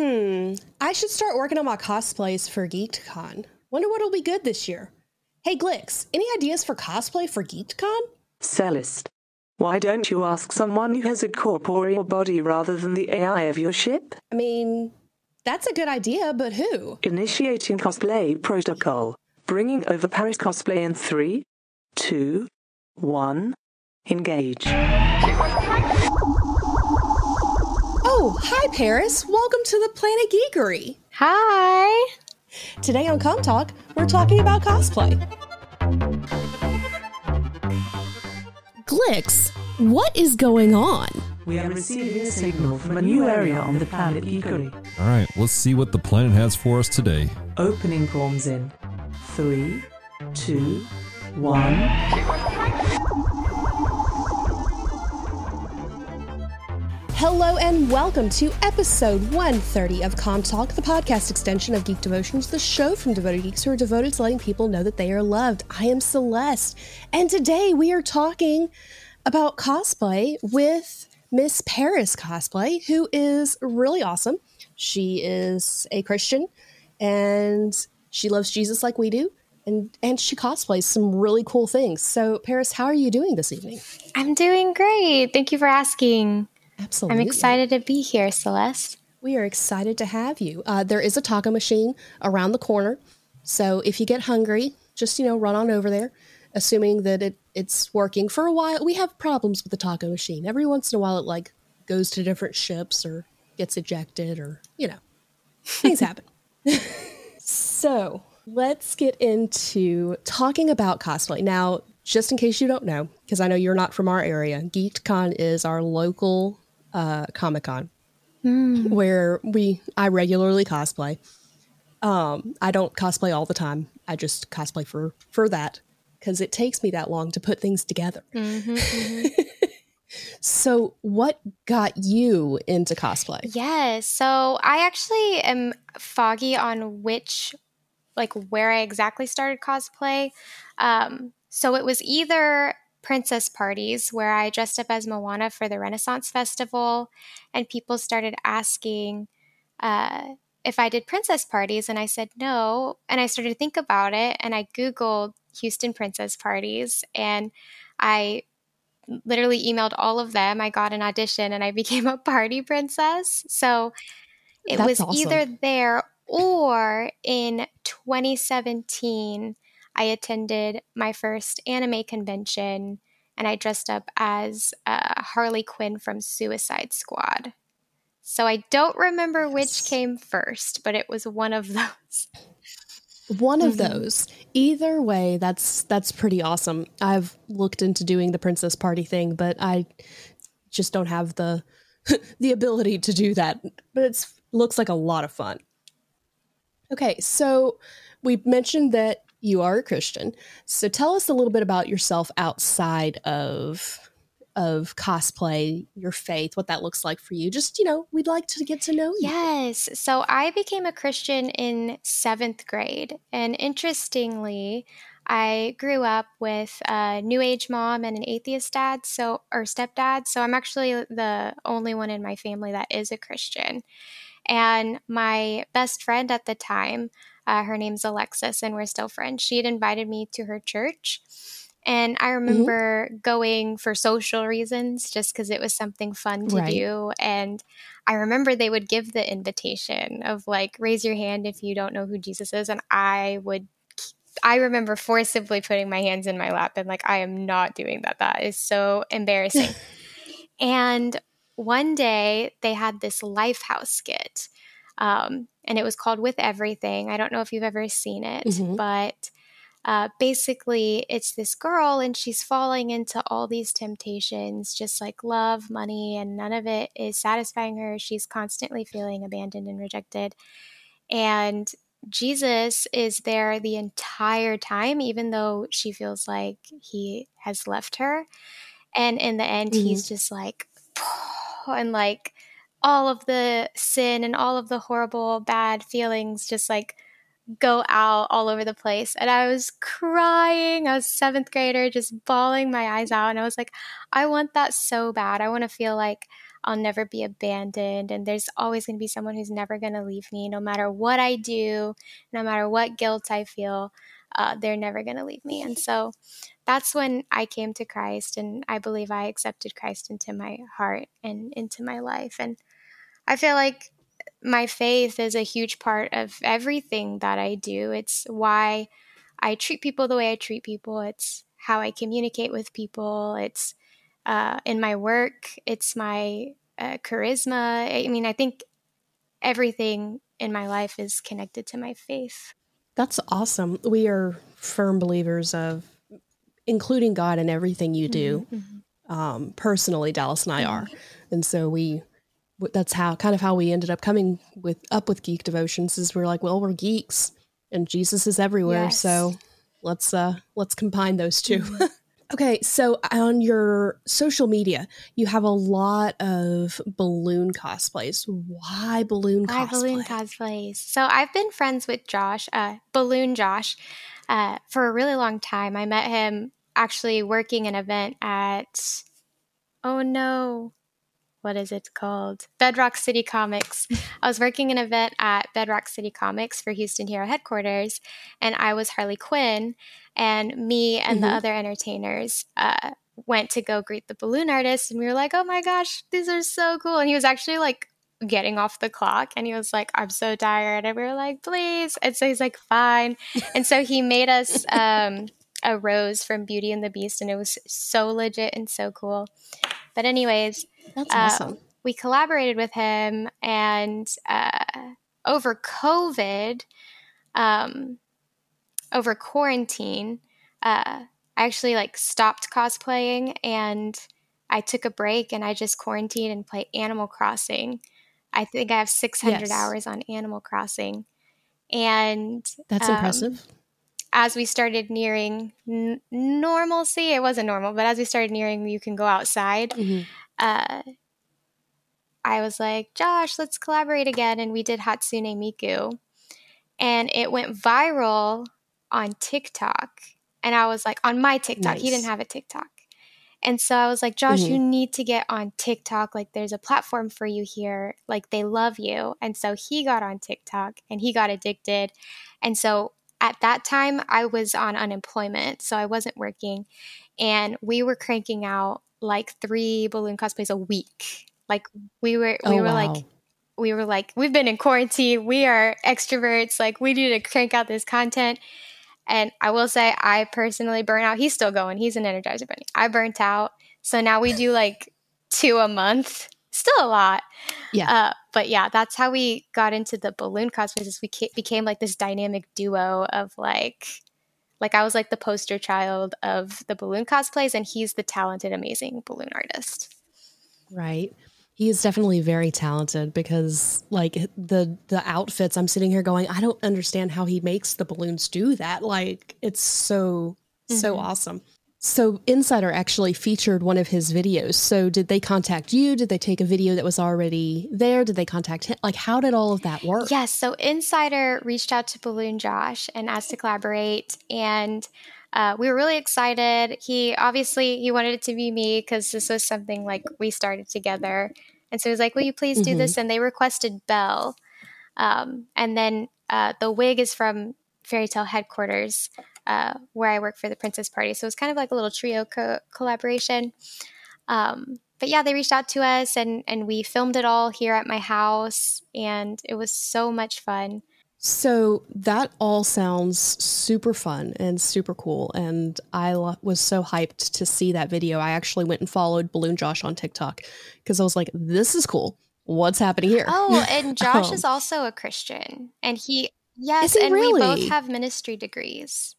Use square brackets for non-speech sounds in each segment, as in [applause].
Hmm. I should start working on my cosplays for GeekCon. Wonder what'll be good this year. Hey, Glix, any ideas for cosplay for GeekCon? Celeste. Why don't you ask someone who has a corporeal body rather than the AI of your ship? I mean, that's a good idea, but who? Initiating cosplay protocol. Bringing over Paris cosplay in three, two, one. Engage. Oh, hi, Paris. Welcome to the Planet Geekery. Hi. Today on Com Talk, we're talking about cosplay. Glix, what is going on? We are receiving a signal from a new area on the planet Geekery. All right, let's see what the planet has for us today. Opening forms in three, two, one. Hello and welcome to episode 130 of Com Talk, the podcast extension of Geek Devotions, the show from devoted geeks who are devoted to letting people know that they are loved. I am Celeste, and today we are talking about cosplay with Miss Paris Cosplay, who is really awesome. She is a Christian and she loves Jesus like we do. And, and she cosplays some really cool things. So, Paris, how are you doing this evening? I'm doing great. Thank you for asking. Absolutely. I'm excited to be here, Celeste. We are excited to have you. Uh, there is a taco machine around the corner. So if you get hungry, just, you know, run on over there, assuming that it, it's working for a while. We have problems with the taco machine. Every once in a while, it like goes to different ships or gets ejected or, you know, things happen. [laughs] so let's get into talking about cosplay. Now, just in case you don't know, because I know you're not from our area, GeekCon is our local uh, Comic Con, Hmm. where we I regularly cosplay. Um, I don't cosplay all the time. I just cosplay for for that because it takes me that long to put things together. Mm-hmm, [laughs] So, what got you into cosplay? Yes. So I actually am foggy on which, like, where I exactly started cosplay. Um, so it was either princess parties where I dressed up as Moana for the Renaissance Festival, and people started asking uh, if I did princess parties, and I said no. And I started to think about it, and I Googled Houston princess parties, and I literally emailed all of them. I got an audition and I [laughs] became a party princess. So it That's was awesome. either there or in 2017, I attended my first anime convention and I dressed up as uh, Harley Quinn from Suicide Squad. So I don't remember Yes. which came first, but it was one of [laughs] those. One of Mhm. those. Either way, that's that's pretty awesome. I've looked into doing the princess party thing, but I just don't have the [laughs] the ability to do that. But it's looks like a lot of fun. Okay, so we mentioned that you are a Christian. So tell us a little bit about yourself outside of of cosplay, your faith, what that looks like for you. Just, you know, we'd like to get to know you. Yes. So I became a Christian in seventh grade. And interestingly, I grew up with a new age mom and an atheist dad, so or stepdad. So I'm actually the only one in my family that is a Christian. And my best friend at the time, uh, her name's Alexis, and we're still friends. She had invited me to her church. And I remember going for social reasons just because it was something fun to Right. do. And I remember they would give the invitation of like, raise your hand if you don't know who Jesus is. And I would, I remember forcibly putting my hands in my lap and like, I am not doing that. That is so embarrassing. [laughs] and one day they had this Lifehouse skit. Um, and it was called With Everything. I don't know if you've ever seen it, Mhm. but uh, basically it's this girl and she's falling into all these temptations just like love money and none of it is satisfying her she's constantly feeling abandoned and rejected and jesus is there the entire time even though she feels like he has left her and in the end he's just like [sighs] and like all of the sin and all of the horrible bad feelings just like go out all over the place. And I was crying. I was seventh grader, just bawling my eyes out. And I was like, I want that so bad. I want to feel like I'll never be abandoned. And there's always going to be someone who's never going to leave me, no matter what I do, no matter what guilt I feel. Uh, they're never going to leave me. And so that's when I came to Christ, and I believe I accepted Christ into my heart and into my life. And I feel like my faith is a huge part of everything that I do. It's why I treat people the way I treat people. It's how I communicate with people. It's uh, in my work. It's my uh, charisma. I mean, I think everything in my life is connected to my faith. That's awesome. We are firm believers of including God in everything you do. Mm-hmm. mm-hmm. Um, personally, Dallas and I are, mm-hmm. and so we. That's how kind of how we ended up coming with up with geek devotions. Is we're like, well, we're geeks, and Jesus is everywhere. Yes. So let's uh let's combine those 2 mm-hmm. [laughs] okay, so on your social media, you have a lot of balloon cosplays. Why balloon Why cosplay? balloon cosplays? So I've been friends with Josh, uh, Balloon Josh, uh, for a really long time. I met him actually working an event at. Oh no, what is it called? Bedrock City Comics. I was working an event at Bedrock City Comics for Houston Hero headquarters, and I was Harley Quinn, and me and mm-hmm. the other entertainers uh, went to go greet the balloon artist, and we were like, "Oh my gosh, these are so cool!" And he was actually like getting off the clock, and he was like, "I'm so tired," and we were like, "Please," and so he's like, "Fine," and so he made us. [laughs] Um, a rose from Beauty and the Beast, and it was so legit and so cool. But anyways, that's awesome. Uh, we collaborated with him, and uh, over COVID, um, over quarantine, uh, I actually like stopped cosplaying and I took a break and I just quarantined and played Animal Crossing. I think I have 600 yes. hours on Animal Crossing. And that's um, impressive. As we started nearing n- normalcy, it wasn't normal, but as we started nearing, you can go outside. Mm-hmm uh, I was like, Josh, let's collaborate again. And we did Hatsune Miku. And it went viral on TikTok. And I was like, on my TikTok. Nice. He didn't have a TikTok. And so I was like, Josh, mm-hmm. you need to get on TikTok. Like, there's a platform for you here. Like, they love you. And so he got on TikTok and he got addicted. And so at that time, I was on unemployment. So I wasn't working. And we were cranking out like three balloon cosplays a week. Like we were, we oh, were wow. like, we were like, we've been in quarantine. We are extroverts. Like we need to crank out this content. And I will say, I personally burn out. He's still going. He's an Energizer Bunny. I burnt out. So now we do like [laughs] two a month. Still a lot. Yeah. Uh, but yeah, that's how we got into the balloon cosplays. Is we ca- became like this dynamic duo of like like I was like the poster child of the balloon cosplays, and he's the talented, amazing balloon artist. Right. He is definitely very talented because like the the outfits I'm sitting here going I don't understand how he makes the balloons do that like it's so mm-hmm. so awesome. So Insider actually featured one of his videos. So did they contact you? Did they take a video that was already there? Did they contact him? Like how did all of that work? Yes. So Insider reached out to Balloon Josh and asked to collaborate, and uh, we were really excited. He obviously he wanted it to be me because this was something like we started together, and so he was like, "Will you please do mm-hmm. this?" And they requested Belle, um, and then uh, the wig is from Fairy Tale headquarters uh, where I work for the Princess Party. So it's kind of like a little trio co- collaboration. Um, but yeah, they reached out to us and and we filmed it all here at my house, and it was so much fun. So that all sounds super fun and super cool, and I lo- was so hyped to see that video. I actually went and followed Balloon Josh on TikTok because I was like, "This is cool. What's happening here?" Oh, and [laughs] Josh um, is also a Christian, and he yes, he and really? we both have ministry degrees.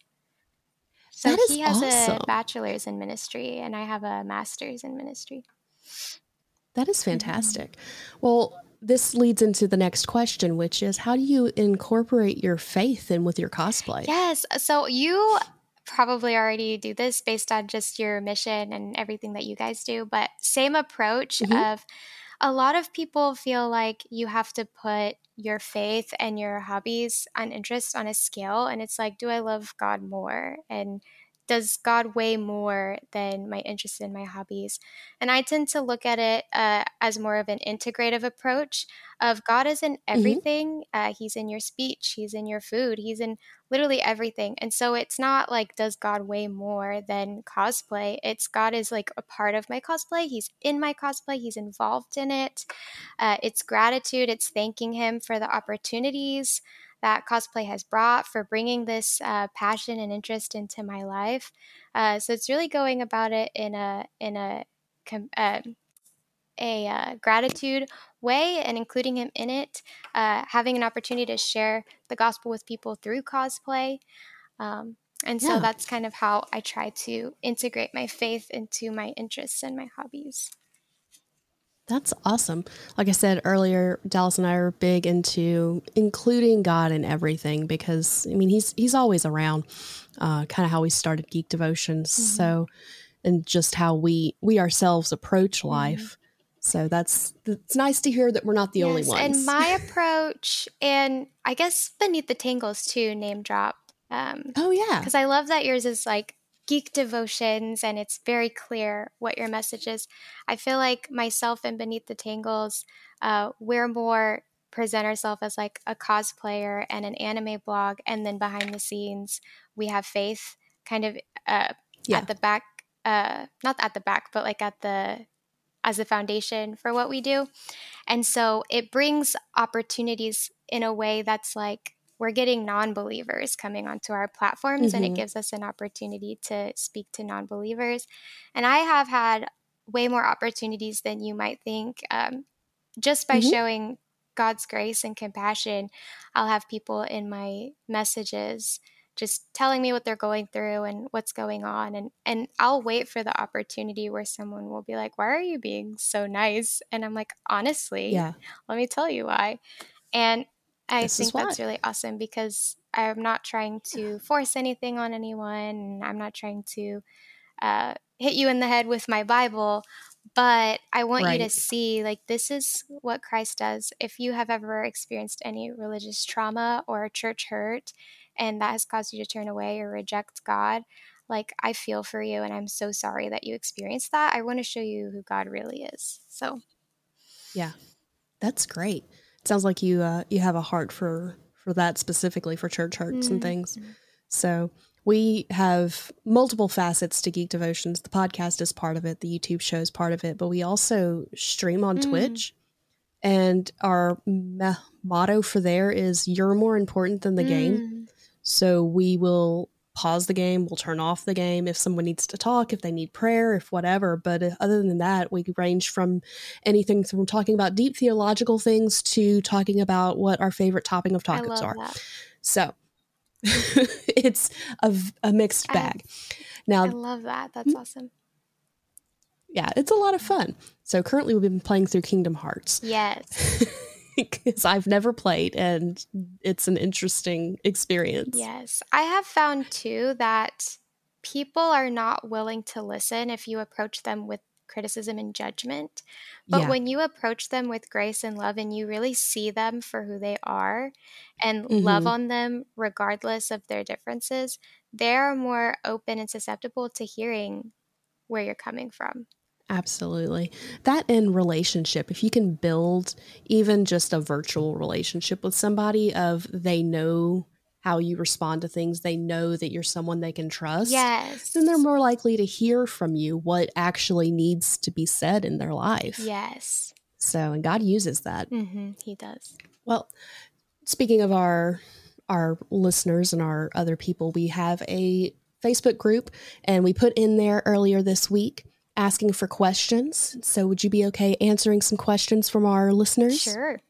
So he has awesome. a bachelor's in ministry, and I have a master's in ministry. That is mm-hmm. fantastic. Mm-hmm. Well, this leads into the next question, which is how do you incorporate your faith in with your cosplay? Yes. So you probably already do this based on just your mission and everything that you guys do, but same approach mm-hmm. of a lot of people feel like you have to put your faith and your hobbies and interests on a scale and it's like do i love god more? And does God weigh more than my interests and my hobbies? And I tend to look at it uh, as more of an integrative approach of God is in Mm-hmm. everything. Uh, he's in your speech, He's in your food, He's in literally everything. And so it's not like, does God weigh more than cosplay? It's God is like a part of my cosplay. He's in my cosplay, He's involved in it. Uh, it's gratitude, it's thanking Him for the opportunities that cosplay has brought for bringing this uh, passion and interest into my life. Uh, so it's really going about it in a in a com- uh, a uh, gratitude way and including him in it, uh, having an opportunity to share the gospel with people through cosplay. Um, and so Yeah. that's kind of how I try to integrate my faith into my interests and my hobbies. That's awesome. Like I said earlier, Dallas and I are big into including God in everything because I mean he's he's always around. Uh, kind of how we started Geek Devotions. Mm-hmm. So, and just how we we ourselves approach life. So that's it's nice to hear that we're not the only Yes, ones. And my [laughs] approach, and I guess beneath the tangles too, name drop. Um, oh yeah, because I love that yours is like geek devotions and it's very clear what your message is. I feel like myself and Beneath the Tangles, uh, we're more present ourselves as like a cosplayer and an anime blog, and then behind the scenes we have faith kind of uh, Yeah. at the back, uh, not at the back, but like at the as a foundation for what we do. And so it brings opportunities in a way that's like we're getting non believers coming onto our platforms and it Mhm. gives us an opportunity to speak to non believers. And I have had way more opportunities than you might think. Um, just by Mhm. showing God's grace and compassion, I'll have people in my messages just telling me what they're going through and what's going on and and I'll wait for the opportunity where someone will be like, "Why are you being so nice?" And I'm like, "Honestly, yeah, let me tell you why." And I This think that's really awesome because I'm not trying to force anything on anyone. And I'm not trying to uh, hit you in the head with my Bible, but I want you to see like this is what Christ does. If you have ever experienced any religious trauma or church hurt, and that has caused you to turn away or reject God, like I feel for you, and I'm so sorry that you experienced that. I want to show you who God really is. So yeah, that's great. Sounds like you uh, you have a heart for for that specifically for church hurts and Mhm. things. So we have multiple facets to Geek Devotions. The podcast is part of it. The YouTube show is part of it, but we also stream on Mm. Twitch. And our me- motto for there is "You're more important than the game." Mm. So we will pause the game, we'll turn off the game if someone needs to talk, if they need prayer, if whatever. But uh, other than that, we range from anything from talking about deep theological things to talking about what our favorite topping of I tacos are. that. So [laughs] it's a mixed I- bag. Now, I love that. That's awesome. yeah, it's a lot of fun. So currently we've been playing through Kingdom Hearts Yes. [laughs] [laughs] because I've never played and it's an interesting experience. Yes. I have found too that people are not willing to listen if you approach them with criticism and judgment. But Yeah. when you approach them with grace and love and you really see them for who they are and Mhm. love on them regardless of their differences, they're more open and susceptible to hearing where you're coming from. Absolutely. That in relationship, if you can build even just a virtual relationship with somebody of they know how you respond to things, they know that you're someone they can trust. Yes. Then they're more likely to hear from you what actually needs to be said in their life. Yes. So, and God uses that. hmm He does. Well, speaking of our our listeners and our other people, we have a Facebook group and we put in there earlier this week asking for questions. So would you be okay answering some questions from our listeners? Sure.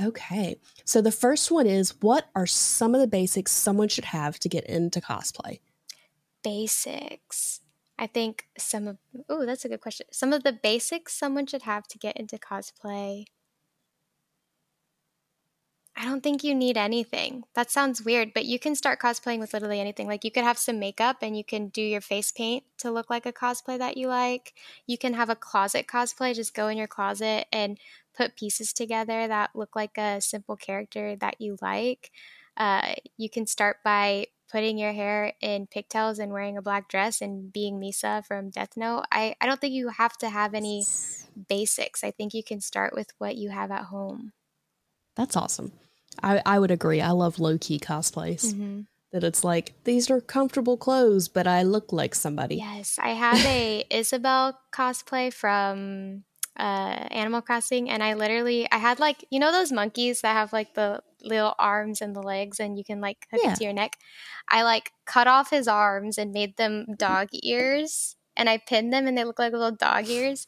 Okay. So the first one is what are some of the basics someone should have to get into cosplay? basics. I think some of oh, that's a good question. Some of the basics someone should have to get into cosplay. I don't think you need anything. That sounds weird, but you can start cosplaying with literally anything. Like you could have some makeup and you can do your face paint to look like a cosplay that you like. You can have a closet cosplay, just go in your closet and put pieces together that look like a simple character that you like. Uh, you can start by putting your hair in pigtails and wearing a black dress and being Misa from Death Note. I, I don't think you have to have any basics. I think you can start with what you have at home. That's awesome. I, I would agree. I love low key cosplays. Mm-hmm. That it's like, these are comfortable clothes, but I look like somebody. Yes, I have a [laughs] Isabelle cosplay from uh, Animal Crossing, and I literally I had like you know those monkeys that have like the little arms and the legs, and you can like hook Yeah. it to your neck. I like cut off his arms and made them dog ears, and I pinned them, and they look like little dog ears,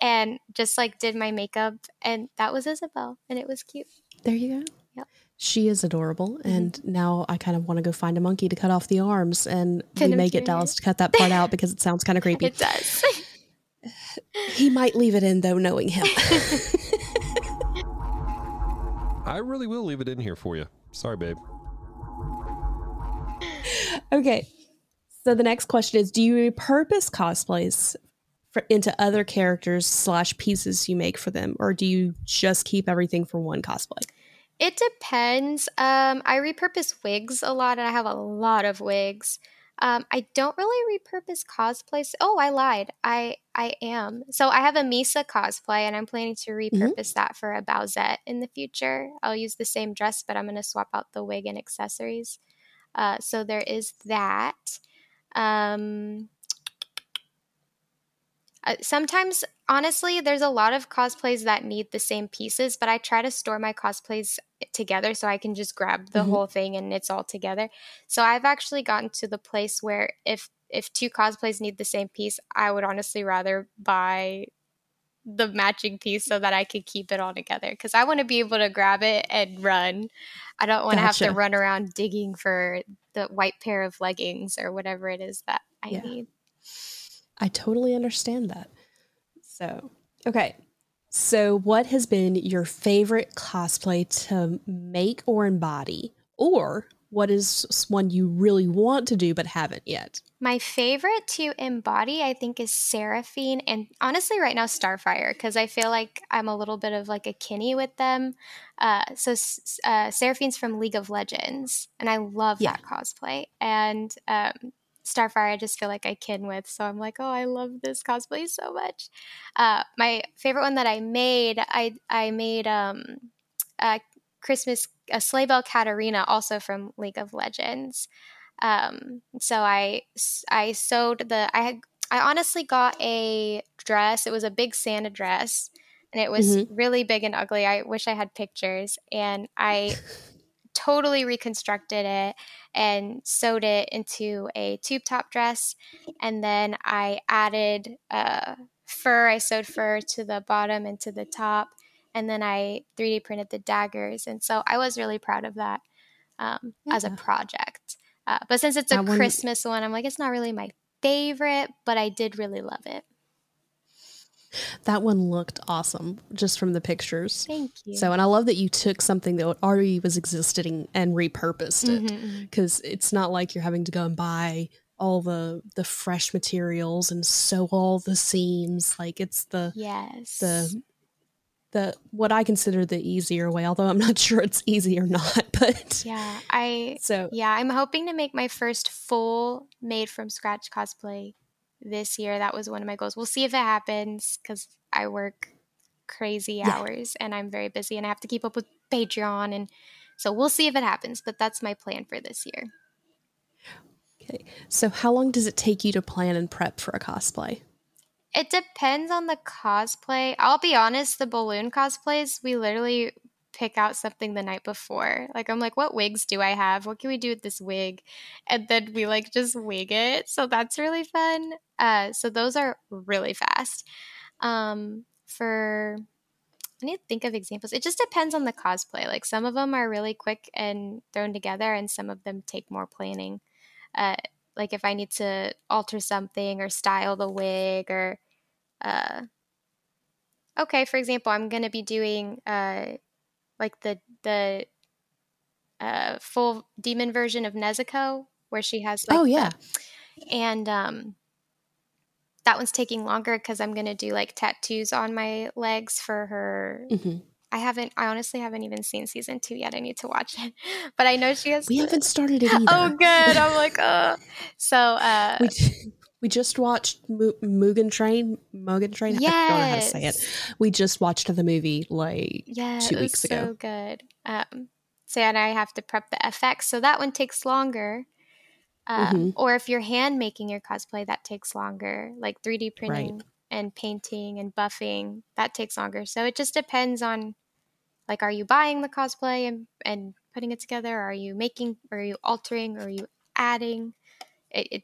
and just like did my makeup, and that was Isabel, and it was cute. There you go. Yep. She is adorable. Mm-hmm. And now I kind of want to go find a monkey to cut off the arms. And Pin we him may get your Dallas to cut that part out because it sounds kind of creepy. It does. [sighs] He might leave it in, though, knowing him. [laughs] I really will leave it in here for you. Sorry, babe. okay. So the next question is Do you repurpose cosplays for, into other characters slash pieces you make for them? Or do you just keep everything for one cosplay? It depends. Um, I repurpose wigs a lot, and I have a lot of wigs. Um, I don't really repurpose cosplays. Oh, I lied. I I am. So I have a Misa cosplay, and I'm planning to repurpose that for a Bowsette in the future. I'll use the same dress, but I'm going to swap out the wig and accessories. Uh, so there is that. Um, uh, sometimes, honestly, there's a lot of cosplays that need the same pieces, but I try to store my cosplays together so I can just grab the Mhm. whole thing and it's all together. So I've actually gotten to the place where if if two cosplays need the same piece, I would honestly rather buy the matching piece so that I could keep it all together because I want to be able to grab it and run. I don't want to have to run around digging for the white pair of leggings or whatever it is that I Yeah. need. I totally understand that. So, okay. So, what has been your favorite cosplay to make or embody? Or what is one you really want to do but haven't yet? My favorite to embody, I think, is Seraphine, and honestly, right now, Starfire, because I feel like I'm a little bit of like a kinny with them. Uh, so, uh, Seraphine's from League of Legends, and I love Yeah. that cosplay. And um, Starfire, I just feel like I kin with, so I'm like, oh, I love this cosplay so much. Uh, my favorite one that I made, I I made um, a Christmas a sleigh bell Katarina, also from League of Legends. Um, so I I sewed the I had I honestly got a dress. It was a big Santa dress, and it was Mhm. really big and ugly. I wish I had pictures, and I [laughs] totally reconstructed it and sewed it into a tube top dress, and then I added uh, fur. I sewed fur to the bottom and to the top, and then I 3D printed the daggers, and so I was really proud of that um, as a project. Uh, but since it's a Christmas one, I'm like, it's not really my favorite, but I did really love it. That one looked awesome just from the pictures. Thank you. So, and I love that you took something that already was existing and repurposed it Mhm, mhm. because it's not like you're having to go and buy all the the fresh materials and sew all the seams. Like it's the Yes. the the what I consider the easier way, although I'm not [laughs] sure it's easy or not. [laughs] But yeah, I so yeah, I'm hoping to make my first full made from scratch cosplay this year. That was one of my goals. We'll see if it happens because I work crazy Yeah. hours and I'm very busy and I have to keep up with Patreon and so we'll see if it happens. But that's my plan for this year. okay. So how long does it take you to plan and prep for a cosplay? It depends on the cosplay. I'll be honest, the balloon cosplays, we literally pick out something the night before. Like I'm like, what wigs do I have? What can we do with this wig? And then we like just wig it. So that's really fun. Uh so those are really fast. Um for I need to think of examples. It just depends on the cosplay. Like some of them are really quick and thrown together and some of them take more planning. Uh like if I need to alter something or style the wig or uh okay, for example, I'm to be doing uh like the the uh full demon version of Nezuko where she has like oh the- yeah. and um that one's taking longer cuz I'm going to do like tattoos on my legs for her hmm I haven't. I honestly haven't even seen season two yet. I need to watch it, [laughs] but I know she has. We haven't started it [laughs] either. Oh, good. I'm like, uh. So, uh, [laughs] we we just watched Mo- Mugen Train. Mugen Train. yes. I don't know how to say it. We just watched the movie like Yeah, two it weeks was ago. so good. Um, so and I have to prep the FX, so that one takes longer. Um, Mhm. Or if you're hand making your cosplay, that takes longer. Like 3D printing and painting and buffing, that takes longer. So it just depends on, like, are you buying the cosplay and and putting it together? Are you making? Or are you altering? Or are you adding? It, it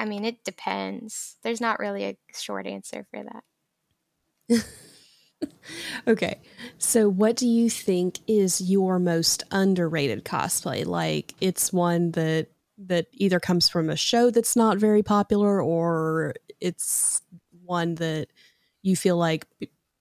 I mean, it depends. There's not really a short answer for that. [laughs] Okay. So, what do you think is your most underrated cosplay? Like, it's one that that either comes from a show that's not very popular, or it's one that you feel like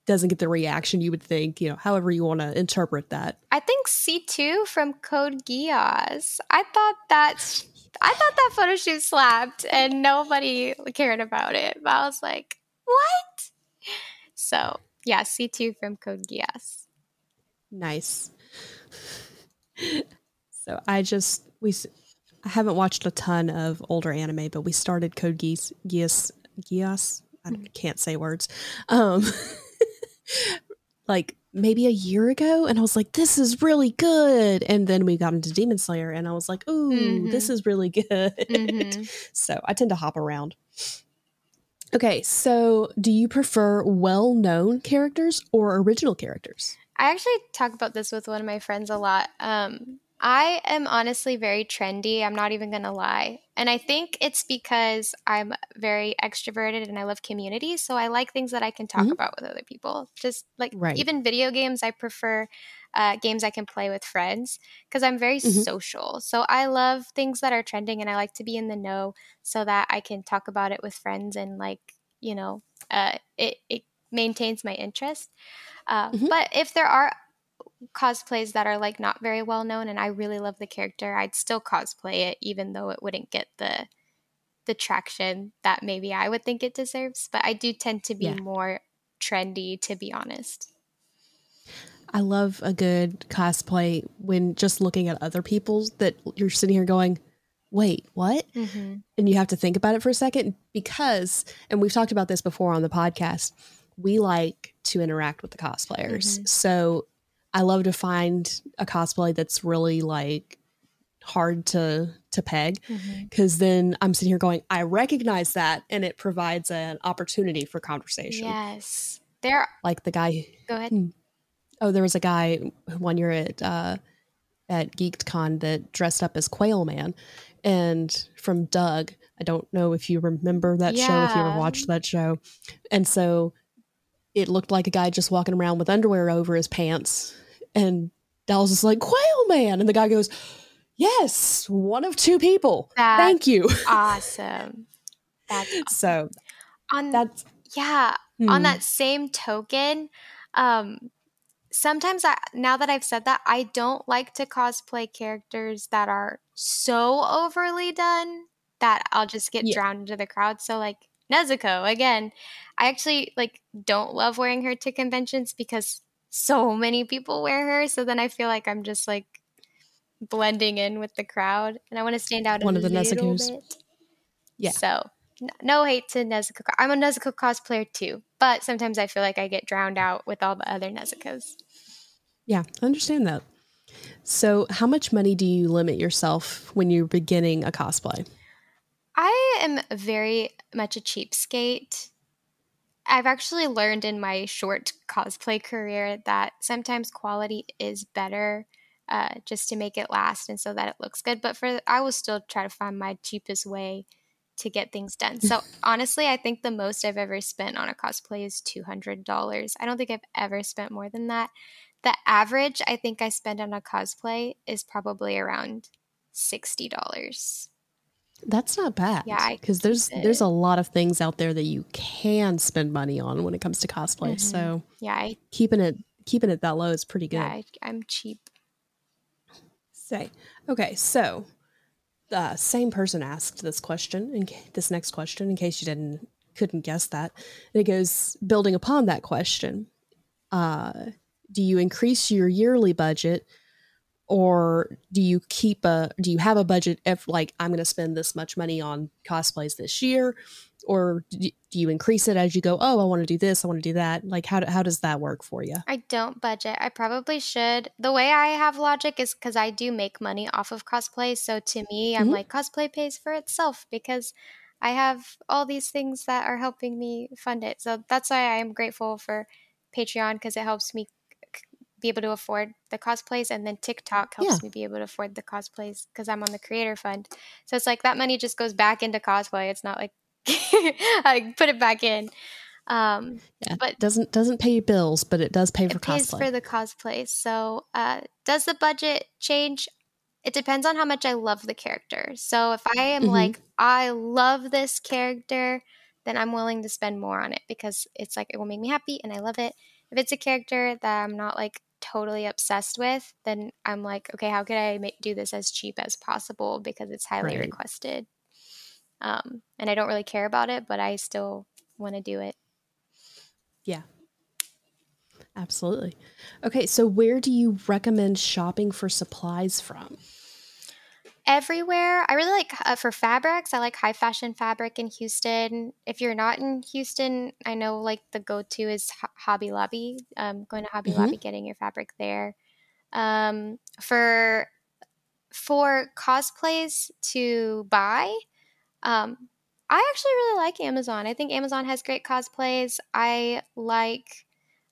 doesn't get the reaction you would think. You know, however you want to interpret that. I think C2 from Code Geass. I thought that's [laughs] I thought that photo shoot slapped and nobody cared about it. But I was like, what? So yeah, C2 from Code Geass. Nice. [laughs] so I just we I haven't watched a ton of older anime, but we started Code Geass Geass Geass. I can't say words. Um, [laughs] like maybe a year ago, and I was like, "This is really good." And then we got into Demon Slayer, and I was like, "Ooh, this is really [laughs] good." Mhm. so I tend to hop around. Okay, so do you prefer well-known characters or original characters? I actually talk about this with one of my friends a lot. Um, I am honestly very trendy. I'm not even going to lie. And I think it's because I'm very extroverted and I love community. So I like things that I can talk Mhm. about with other people. Just like Right. even video games, I prefer uh, games I can play with friends because I'm very Mhm. social. So I love things that are trending and I like to be in the know so that I can talk about it with friends and like, you know, uh, it, it maintains my interest. Uh, Mhm. But if there are cosplays that are like not very well known and I really love the character, I'd still cosplay it even though it wouldn't get the the traction that maybe I would think it deserves. But I do tend to be Yeah. more trendy to be honest. I love a good cosplay when just looking at other people's that you're sitting here going, wait, what? Mm-hmm. And you have to think about it for a second because, and we've talked about this before on the podcast, we like to interact with the cosplayers. Mhm. So I love to find a cosplay that's really like hard to to peg Mm-hmm. because then I'm sitting here going, I recognize that and it provides an opportunity for conversation. Yes. There Like the guy go ahead. Hmm. Oh, there was a guy who one year at uh, at GeekCon that dressed up as Quail Man, and from Doug. I don't know if you remember that show, if you ever watched that show, and so it looked like a guy just walking around with underwear over his pants, and Dallas is like Quail Man, and the guy goes, "Yes, one of two people. That- Thank you." [laughs] Awesome. That's so on that's yeah. On hmm, that same token, um, sometimes I now that I've said that, I don't like to cosplay characters that are so overly done that I'll just get Yeah. drowned into the crowd. So like Nezuko, again, I actually like don't love wearing her to conventions because so many people wear her. So then I feel like I'm just like blending in with the crowd, and I want to stand out One of the Nezukus. bit. Yeah. So no hate to Nezuko. I'm a Nezuko cosplayer too, but sometimes I feel like I get drowned out with all the other Nezukos. Yeah, I understand that. So, how much money do you limit yourself when you're beginning a cosplay? I am very much a cheapskate. I've actually learned in my short cosplay career that sometimes quality is better uh, just to make it last and so that it looks good. But for I will still try to find my cheapest way to get things done. So [laughs] honestly, I think the most I've ever spent on a cosplay is two hundred dollars. I don't think I've ever spent more than that. The average I think I spend on a cosplay is probably around sixty dollars. That's not bad. Yeah, because there's keep there's a lot of things out there that you can spend money on when it comes to cosplay. Mhm. So Yeah, I, keeping it keeping it that low is pretty good. yeah, I, I'm cheap. Say okay, so the same person asked this question and this next question in case you didn't couldn't guess that. And it goes building upon that question. Uh, do you increase your yearly budget or do you keep a do you have a budget if like i'm going to spend this much money on cosplays this year? Or do you increase it as you go oh i want to do this i want to do that. Like how, how does that work for you i don't budget. I probably should. The way i have logic is because i do make money off of cosplay so to me i'm mm-hmm. like cosplay pays for itself because i have all these things that are helping me fund it. So that's why i am grateful for patreon because it helps me be able to afford the cosplays and then TikTok helps yeah. me be able to afford the cosplays because I'm on the creator fund. So it's like that money just goes back into cosplay. It's not like [laughs] I put it back in. Um, yeah, but doesn't doesn't pay bills, but it does pay for it pays cosplay. for the cosplay. So uh, does the budget change? It depends on how much I love the character. So if I am mm-hmm. like I love this character, then I'm willing to spend more on it because it's like it will make me happy and I love it. If it's a character that I'm not like totally obsessed with, then I'm like, okay, how could I make, do this as cheap as possible because it's highly right. requested. Um, and I don't really care about it, but I still want to do it. Yeah. Absolutely. Okay, so where do you recommend shopping for supplies from? Everywhere. I really like uh, for fabrics. I like high fashion fabric in Houston. If you're not in Houston, I know like the go to is Hobby Lobby. Um, going to Hobby mm-hmm. Lobby, getting your fabric there. Um, for for cosplays to buy, um, I actually really like Amazon. I think Amazon has great cosplays. I like.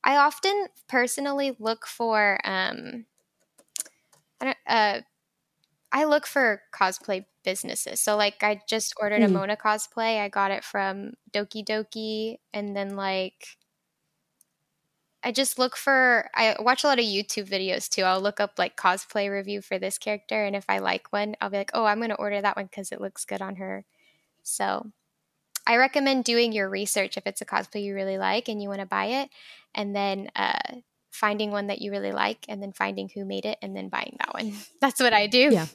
I often personally look for um, I don't, uh, I look for cosplay businesses. So like I just ordered mm. a Mona cosplay. I got it from Doki Doki and then like I just look for I watch a lot of YouTube videos too. I'll look up like cosplay review for this character and if I like one, I'll be like, "Oh, I'm going to order that one cuz it looks good on her." So, I recommend doing your research if it's a cosplay you really like and you want to buy it and then uh finding one that you really like and then finding who made it and then buying that one. [laughs] That's what I do. Yeah.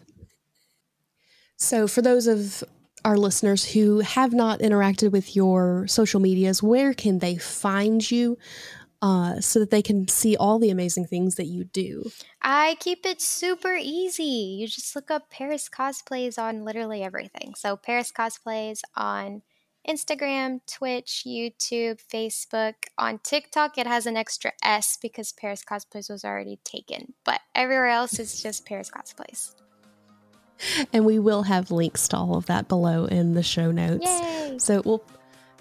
So, for those of our listeners who have not interacted with your social medias, where can they find you uh, so that they can see all the amazing things that you do? I keep it super easy. You just look up Paris Cosplays on literally everything. So, Paris Cosplays on Instagram, Twitch, YouTube, Facebook. On TikTok, it has an extra S because Paris Cosplays was already taken, but everywhere else is just Paris Cosplays. And we will have links to all of that below in the show notes. Yay. So well,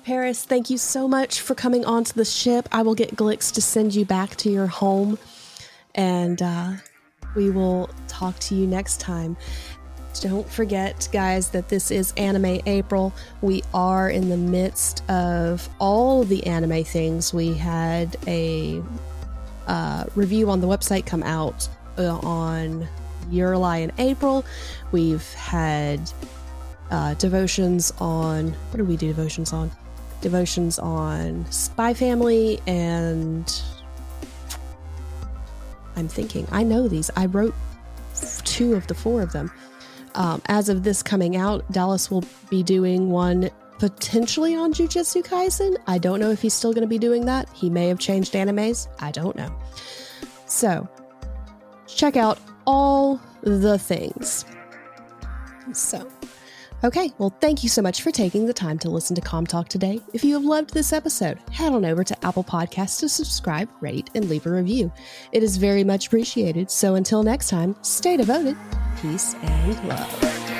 Paris, thank you so much for coming onto the ship. I will get Glix to send you back to your home, and uh, we will talk to you next time. Don't forget, guys, that this is Anime April. We are in the midst of all the anime things. We had a uh, review on the website come out uh, on Your Lie in April. We've had uh, devotions on what did we do devotions on? Devotions on Spy Family and I'm thinking I know these. I wrote two of the four of them. Um, as of this coming out, Dallas will be doing one potentially on Jujutsu Kaisen. I don't know if he's still going to be doing that. He may have changed animes. I don't know. So, check out all the things. So, okay, well, thank you so much for taking the time to listen to Com Talk today. If you have loved this episode, head on over to Apple Podcasts to subscribe, rate, and leave a review. It is very much appreciated. So, until next time, stay devoted peace, and love.